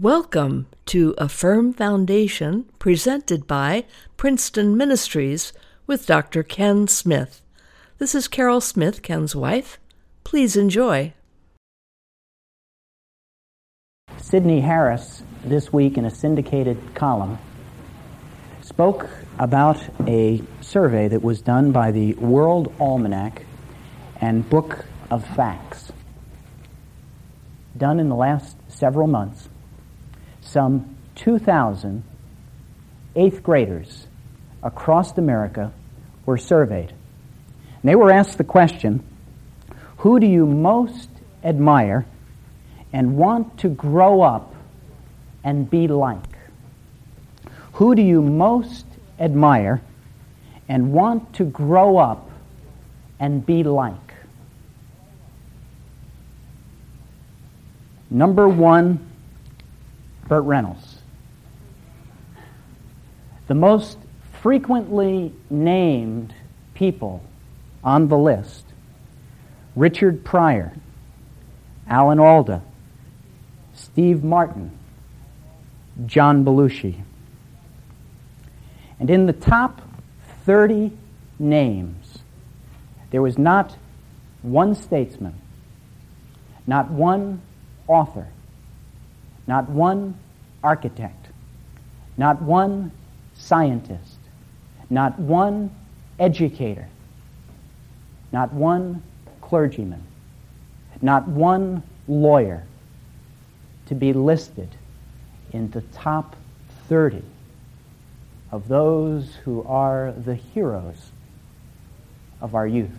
Welcome to A Firm Foundation, presented by Princeton Ministries with Dr. Ken Smith. This is Carol Smith, Ken's wife. Please enjoy. Sydney Harris, this week in a syndicated column, spoke about a survey that was done by the World Almanac and Book of Facts, done in the last several months. Some 2,000 eighth graders across America were surveyed. And they were asked the question Who do you most admire and want to grow up and be like? Who do you most admire and want to grow up and be like? Number one, Burt Reynolds. The most frequently named people on the list Richard Pryor, Alan Alda, Steve Martin, John Belushi. And in the top 30 names, there was not one statesman, not one author, not one architect, not one scientist, not one educator, not one clergyman, not one lawyer to be listed in the top 30 of those who are the heroes of our youth.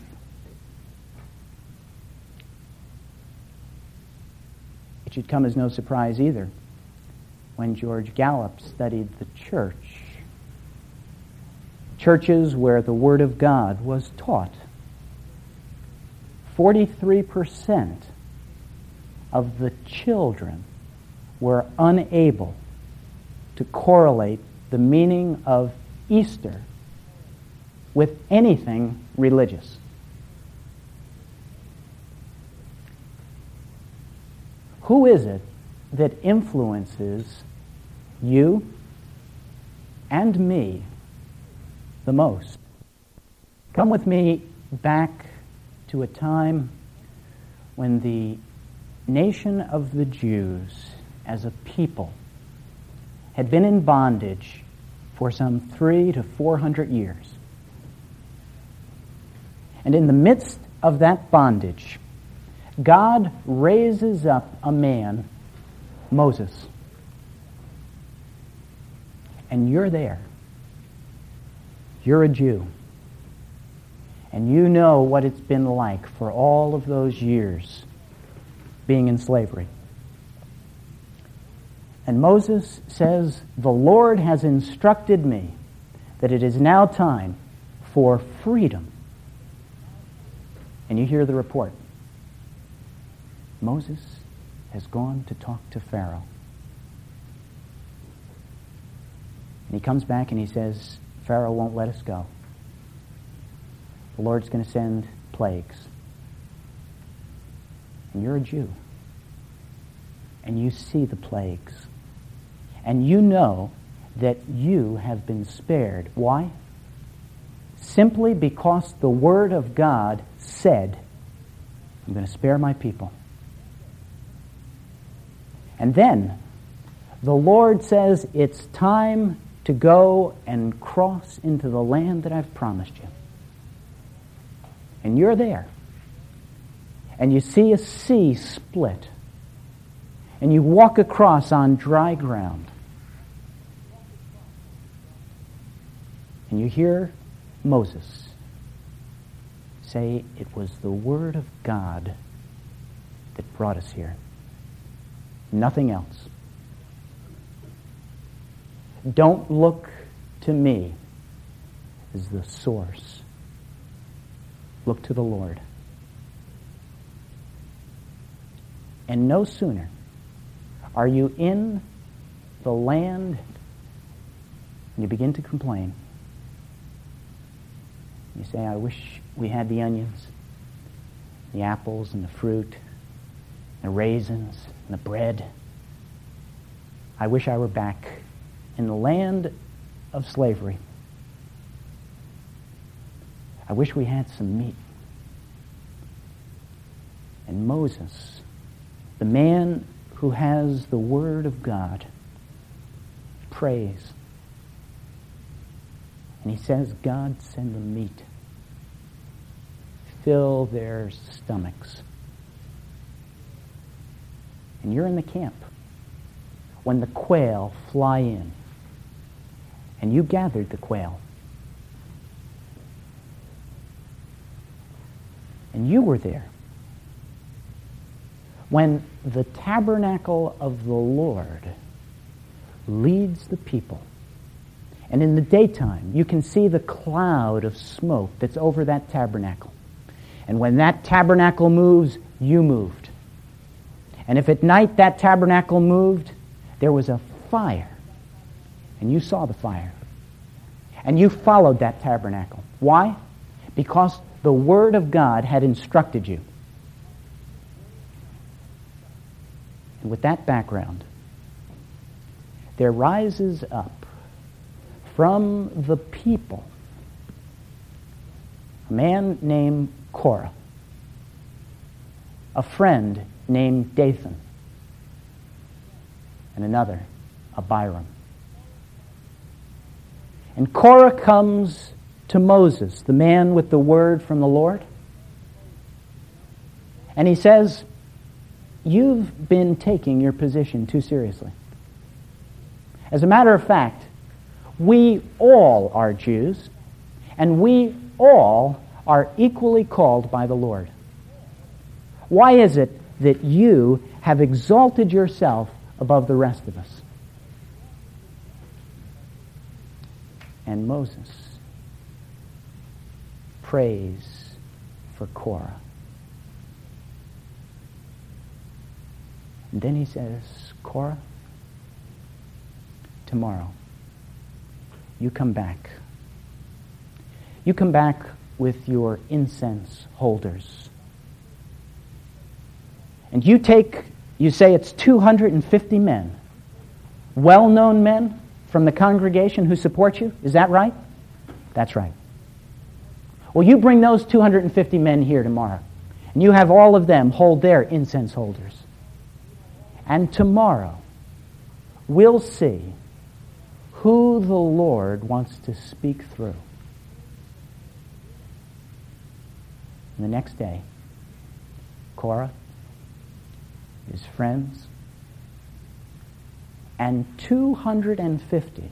It should come as no surprise either when George Gallup studied the church. Churches where the Word of God was taught. 43% of the children were unable to correlate the meaning of Easter with anything religious. Who is it that influences you and me the most? Come with me back to a time when the nation of the Jews as a people had been in bondage for some three to four hundred years. And in the midst of that bondage, God raises up a man, Moses. And you're there. You're a Jew. And you know what it's been like for all of those years being in slavery. And Moses says, The Lord has instructed me that it is now time for freedom. And you hear the report. Moses has gone to talk to Pharaoh. And he comes back and he says, Pharaoh won't let us go. The Lord's going to send plagues. And you're a Jew. And you see the plagues. And you know that you have been spared. Why? Simply because the Word of God said, I'm going to spare my people. And then the Lord says, It's time to go and cross into the land that I've promised you. And you're there. And you see a sea split. And you walk across on dry ground. And you hear Moses say, It was the Word of God that brought us here nothing else. Don't look to me as the source. Look to the Lord. And no sooner are you in the land and you begin to complain. You say, I wish we had the onions, the apples, and the fruit, the raisins, and the bread. I wish I were back in the land of slavery. I wish we had some meat. And Moses, the man who has the Word of God, prays. And he says, God, send them meat. Fill their stomachs. And you're in the camp when the quail fly in. And you gathered the quail. And you were there when the tabernacle of the Lord leads the people. And in the daytime, you can see the cloud of smoke that's over that tabernacle. And when that tabernacle moves, you moved. And if at night that tabernacle moved, there was a fire. And you saw the fire. And you followed that tabernacle. Why? Because the Word of God had instructed you. And with that background, there rises up from the people a man named Korah, a friend named Dathan, and another, Abiram. And Korah comes to Moses, the man with the word from the Lord, and he says, You've been taking your position too seriously. As a matter of fact, we all are Jews, and we all are equally called by the Lord. Why is it that you have exalted yourself above the rest of us? And Moses prays for Korah. And then he says, Korah, tomorrow, you come back. You come back with your incense holders. And you take, you say it's 250 men, well known men from the congregation who support you. Is that right? That's right. Well, you bring those 250 men here tomorrow, and you have all of them hold their incense holders. And tomorrow, we'll see who the Lord wants to speak through. And the next day, Korah, his friends, and 250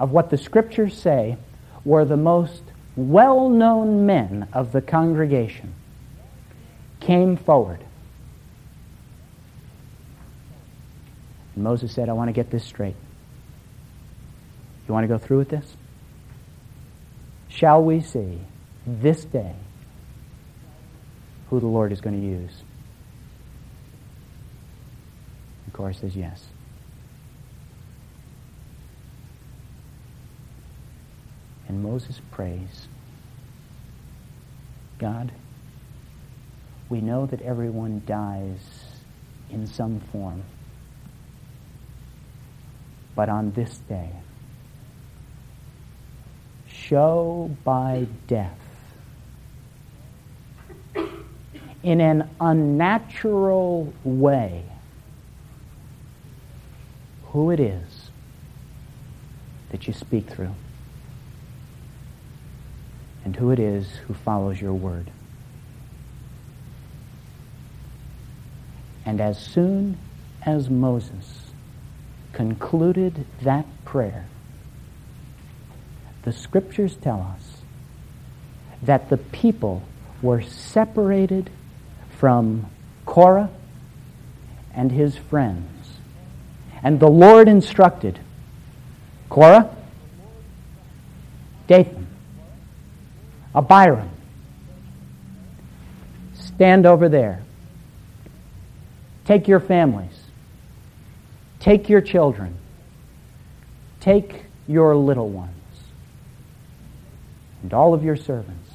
of what the scriptures say were the most well known men of the congregation came forward And Moses said, I want to get this straight. You want to go through with this? Shall we see this day who the Lord is going to use? Korah says yes. And Moses prays, God, we know that everyone dies in some form but on this day. Show by death in an unnatural way who it is that you speak through and who it is who follows your word. And as soon as Moses concluded that prayer, the scriptures tell us that the people were separated from Korah and his friends. And the Lord instructed Korah, Dathan, Abiram, stand over there. Take your families. Take your children. Take your little ones. And all of your servants.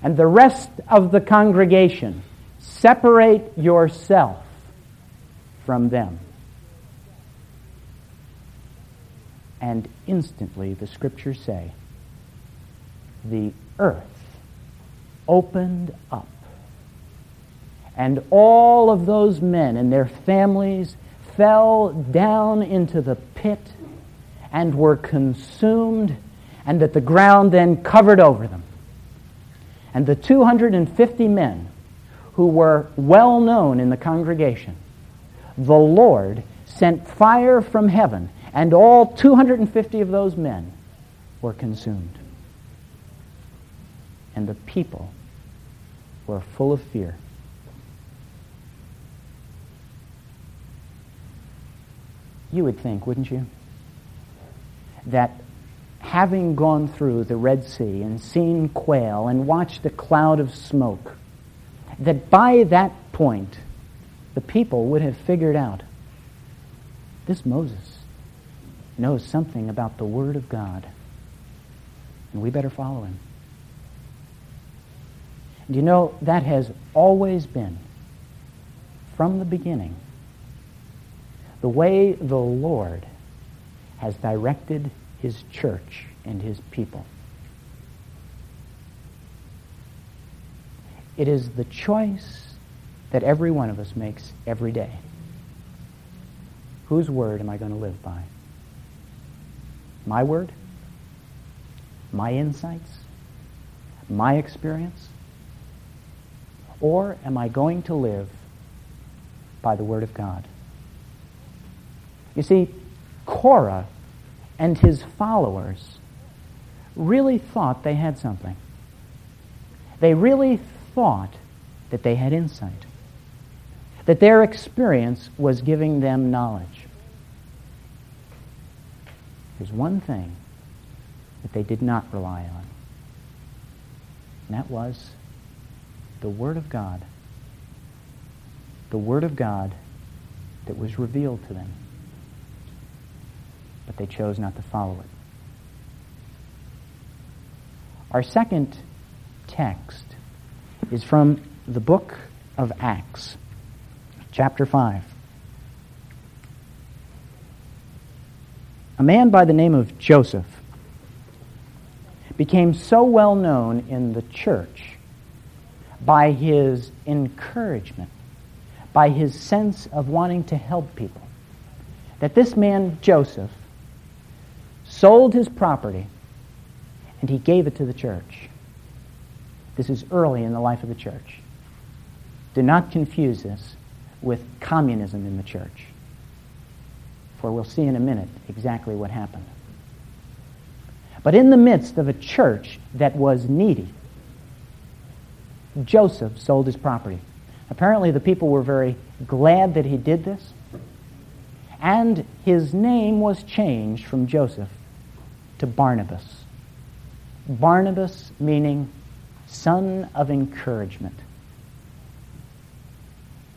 And the rest of the congregation, separate yourself from them. And instantly, the scriptures say, the earth opened up. And all of those men and their families fell down into the pit and were consumed, and that the ground then covered over them. And the 250 men who were well known in the congregation, the Lord sent fire from heaven, and all 250 of those men were consumed. And the people were full of fear. You would think, wouldn't you, that having gone through the Red Sea and seen quail and watched the cloud of smoke, that by that point the people would have figured out this Moses knows something about the Word of God, and we better follow him. Do you know that has always been, from the beginning, the way the Lord has directed his church and his people. It is the choice that every one of us makes every day. Whose word am I going to live by? My word? My insights? My experience? Or am I going to live by the word of God? You see, Korah and his followers really thought they had something. They really thought that they had insight, that their experience was giving them knowledge. There's one thing that they did not rely on, and that was the Word of God. The Word of God that was revealed to them but they chose not to follow it. Our second text is from the book of Acts, chapter 5. A man by the name of Joseph became so well known in the church by his encouragement, by his sense of wanting to help people, that this man, Joseph, sold his property, and he gave it to the church. This is early in the life of the church. Do not confuse this with communism in the church, for we'll see in a minute exactly what happened. But in the midst of a church that was needy, Joseph sold his property. Apparently, the people were very glad that he did this, and his name was changed from Joseph to Barnabas. Barnabas meaning son of encouragement.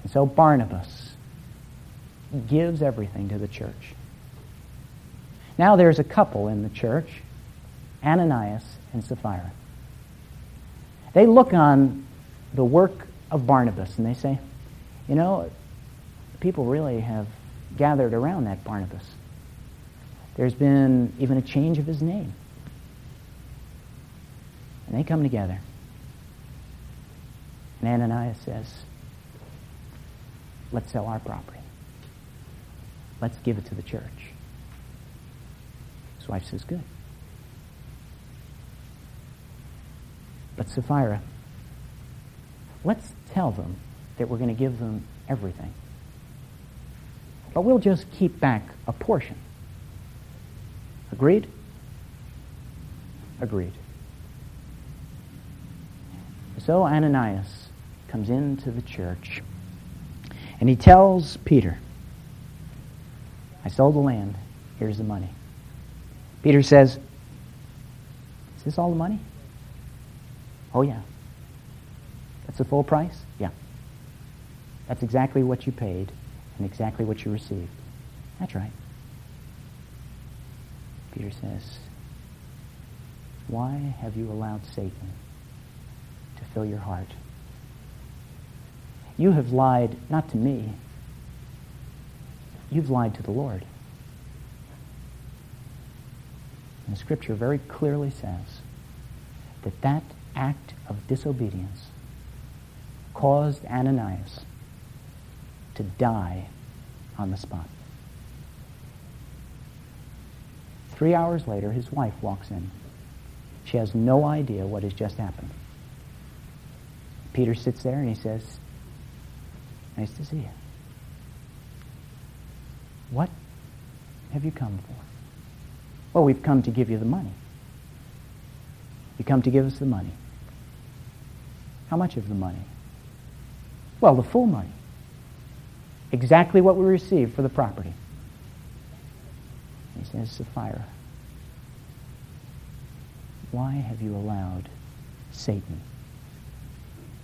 And so Barnabas gives everything to the church. Now there's a couple in the church, Ananias and Sapphira. They look on the work of Barnabas and they say, you know, people really have gathered around that Barnabas. There's been even a change of his name. And they come together. And Ananias says, Let's sell our property. Let's give it to the church. His wife says, Good. But Sapphira, let's tell them that we're going to give them everything. But we'll just keep back a portion. Agreed? Agreed. So Ananias comes into the church and he tells Peter, I sold the land. Here's the money. Peter says, Is this all the money? Oh, yeah. That's the full price? Yeah. That's exactly what you paid and exactly what you received. That's right. Peter says, Why have you allowed Satan to fill your heart? You have lied not to me, you've lied to the Lord. And the scripture very clearly says that that act of disobedience caused Ananias to die on the spot. Three hours later, his wife walks in. She has no idea what has just happened. Peter sits there and he says, Nice to see you. What have you come for? Well, we've come to give you the money. You come to give us the money. How much of the money? Well, the full money. Exactly what we received for the property. He says, Sapphira, why have you allowed Satan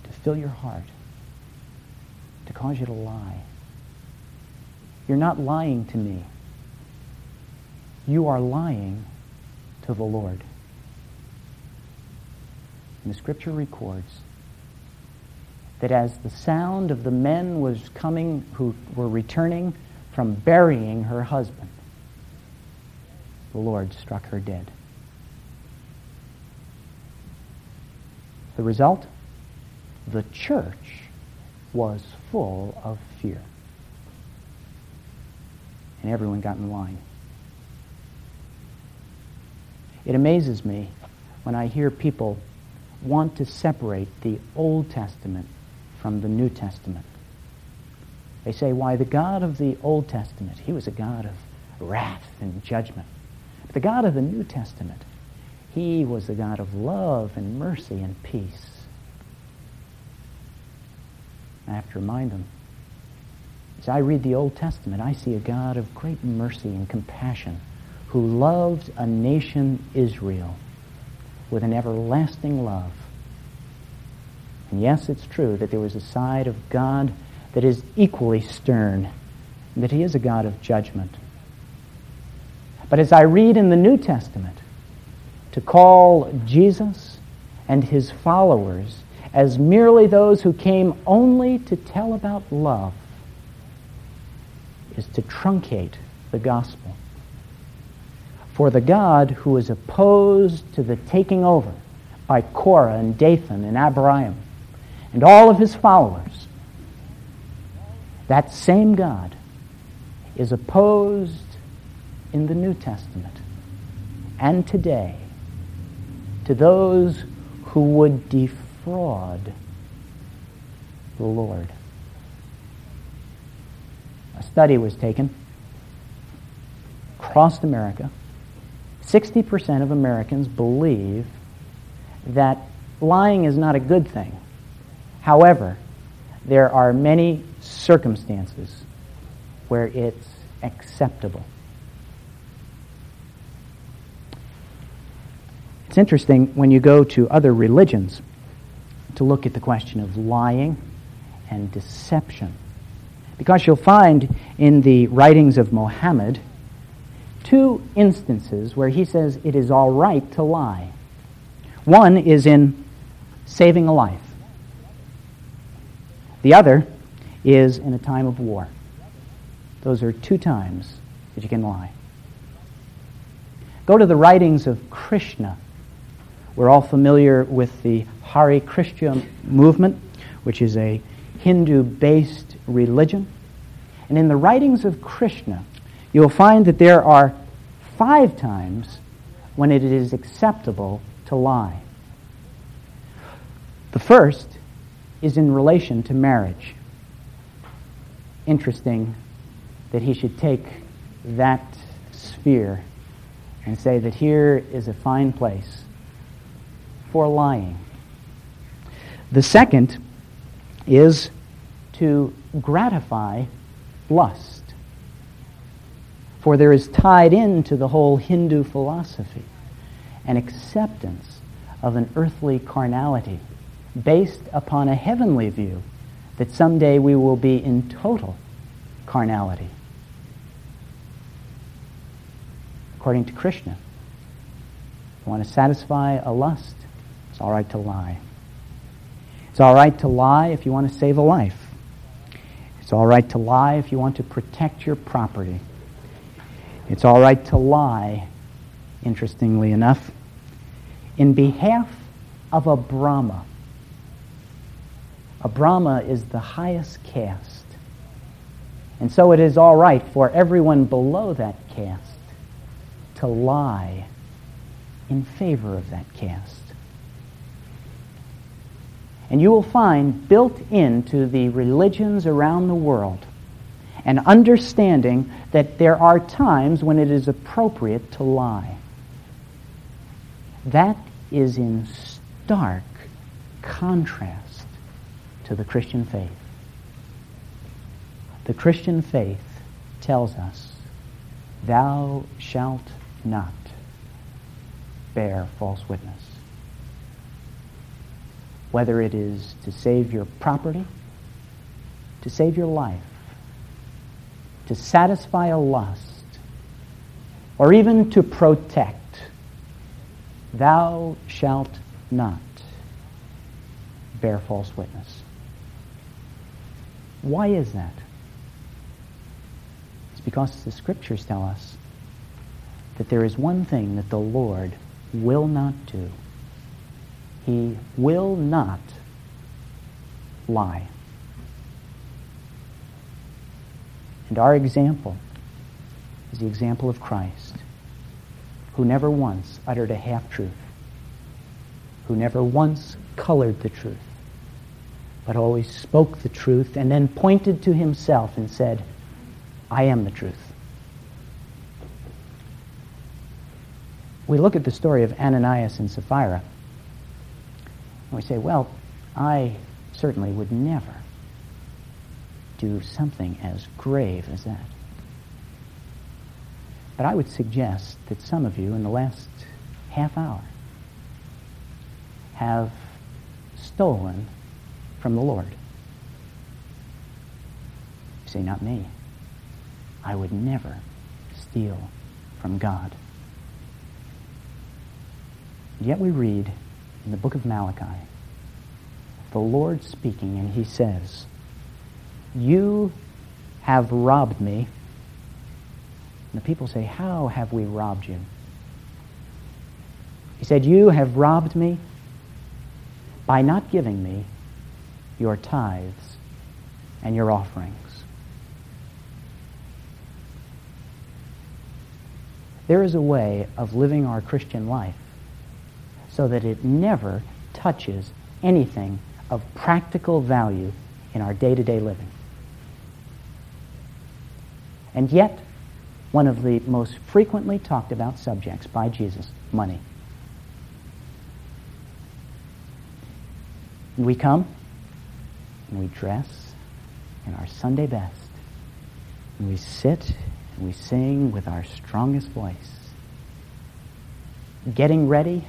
to fill your heart, to cause you to lie? You're not lying to me. You are lying to the Lord. And the scripture records that as the sound of the men was coming who were returning from burying her husband, the Lord struck her dead. The result? The church was full of fear. And everyone got in line. It amazes me when I hear people want to separate the Old Testament from the New Testament. They say, why, the God of the Old Testament, he was a God of wrath and judgment. But the God of the New Testament, he was the God of love and mercy and peace. I have to remind them. As I read the Old Testament, I see a God of great mercy and compassion who loved a nation, Israel, with an everlasting love. And yes, it's true that there was a side of God that is equally stern, that he is a God of judgment. But as I read in the New Testament, to call Jesus and his followers as merely those who came only to tell about love is to truncate the gospel. For the God who is opposed to the taking over by Korah and Dathan and Abiram and all of his followers, that same God is opposed in the New Testament and today to those who would defraud the Lord. A study was taken across America. 60% of Americans believe that lying is not a good thing. However, there are many circumstances where it's acceptable. It's interesting when you go to other religions to look at the question of lying and deception. Because you'll find in the writings of Mohammed two instances where he says it is all right to lie. One is in saving a life, the other is in a time of war. Those are two times that you can lie. Go to the writings of Krishna we're all familiar with the Hare Krishna movement, which is a Hindu based religion. And in the writings of Krishna, you'll find that there are five times when it is acceptable to lie. The first is in relation to marriage. Interesting that he should take that sphere and say that here is a fine place for lying. The second is to gratify lust. For there is tied into the whole Hindu philosophy an acceptance of an earthly carnality based upon a heavenly view that someday we will be in total carnality. According to Krishna, if you want to satisfy a lust, it's all right to lie. It's all right to lie if you want to save a life. It's all right to lie if you want to protect your property. It's all right to lie interestingly enough, in behalf of a Brahma. A Brahma is the highest caste. And so it is all right for everyone below that caste to lie in favor of that caste. And you will find built into the religions around the world an understanding that there are times when it is appropriate to lie. That is in stark contrast to the Christian faith. The Christian faith tells us, Thou shalt not bear false witness. Whether it is to save your property, to save your life, to satisfy a lust, or even to protect, thou shalt not bear false witness. Why is that? It's because the scriptures tell us that there is one thing that the Lord will not do. He will not lie. And our example is the example of Christ, who never once uttered a half truth, who never once colored the truth, but always spoke the truth and then pointed to himself and said, I am the truth. We look at the story of Ananias and Sapphira, and we say, well, I certainly would never do something as grave as that. But I would suggest that some of you in the last half hour have stolen from the Lord. You say, not me. I would never steal from God. Yet we read in the book of Malachi, the Lord speaking, and he says, You have robbed me. And the people say, How have we robbed you? He said, You have robbed me by not giving me your tithes and your offerings. There is a way of living our Christian life so that it never touches anything of practical value in our day to day living. And yet, one of the most frequently talked about subjects by Jesus money. We come and we dress in our Sunday best. And we sit and we sing with our strongest voice. Getting ready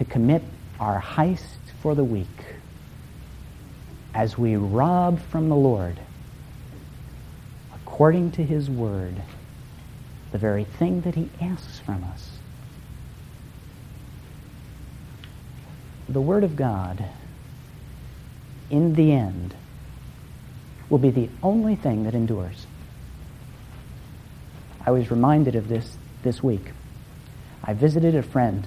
to commit our heist for the week as we rob from the Lord, according to his word, the very thing that he asks from us. The word of God, in the end, will be the only thing that endures. I was reminded of this this week. I visited a friend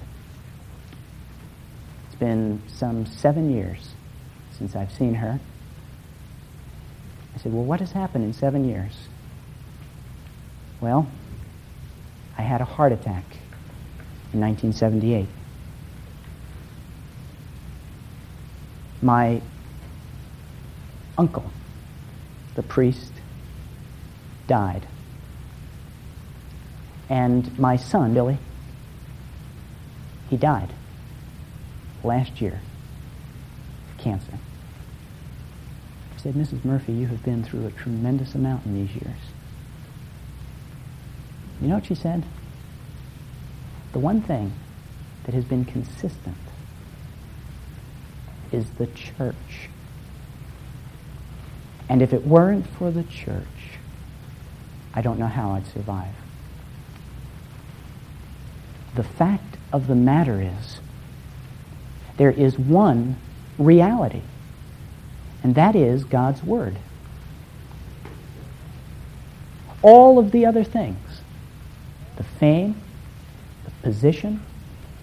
it's been some seven years since I've seen her. I said, Well, what has happened in seven years? Well, I had a heart attack in 1978. My uncle, the priest, died. And my son, Billy, he died last year of cancer. I said, Mrs. Murphy, you have been through a tremendous amount in these years. You know what she said? The one thing that has been consistent is the church. And if it weren't for the church, I don't know how I'd survive. The fact of the matter is, there is one reality, and that is God's Word. All of the other things, the fame, the position,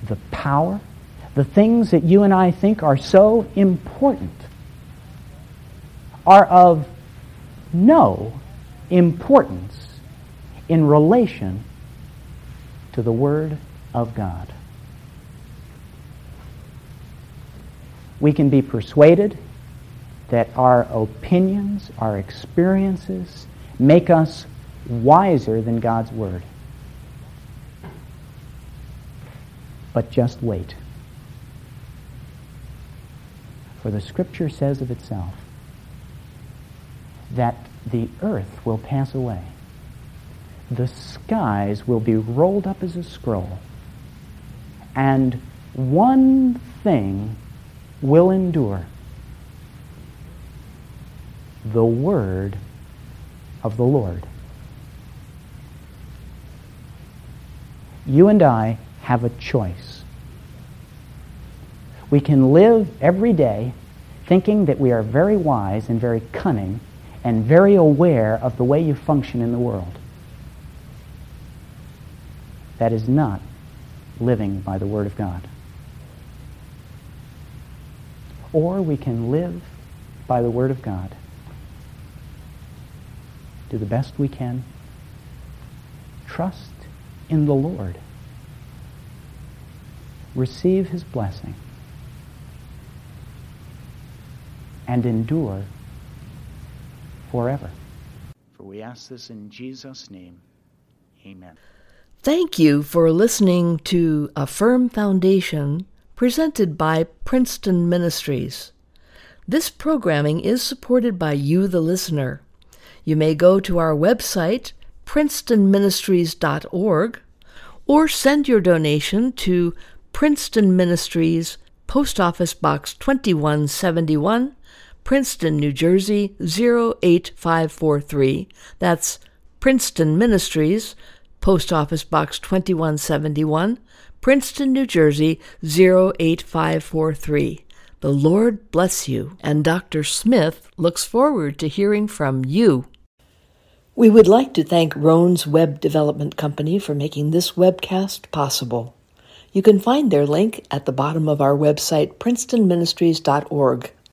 the power, the things that you and I think are so important are of no importance in relation to the Word of God. We can be persuaded that our opinions, our experiences, make us wiser than God's Word. But just wait. For the Scripture says of itself that the earth will pass away, the skies will be rolled up as a scroll, and one thing will endure the word of the Lord. You and I have a choice. We can live every day thinking that we are very wise and very cunning and very aware of the way you function in the world. That is not living by the Word of God. Or we can live by the Word of God, do the best we can, trust in the Lord, receive His blessing, and endure forever. For we ask this in Jesus' name. Amen. Thank you for listening to A Firm Foundation presented by Princeton Ministries. This programming is supported by you, the listener. You may go to our website, princetonministries.org, or send your donation to Princeton Ministries, Post Office Box 2171, Princeton, New Jersey 08543. That's Princeton Ministries, Post Office Box 2171, Princeton, New Jersey 08543. The Lord bless you, and Dr. Smith looks forward to hearing from you. We would like to thank Roan's Web Development Company for making this webcast possible. You can find their link at the bottom of our website, princetonministries.org.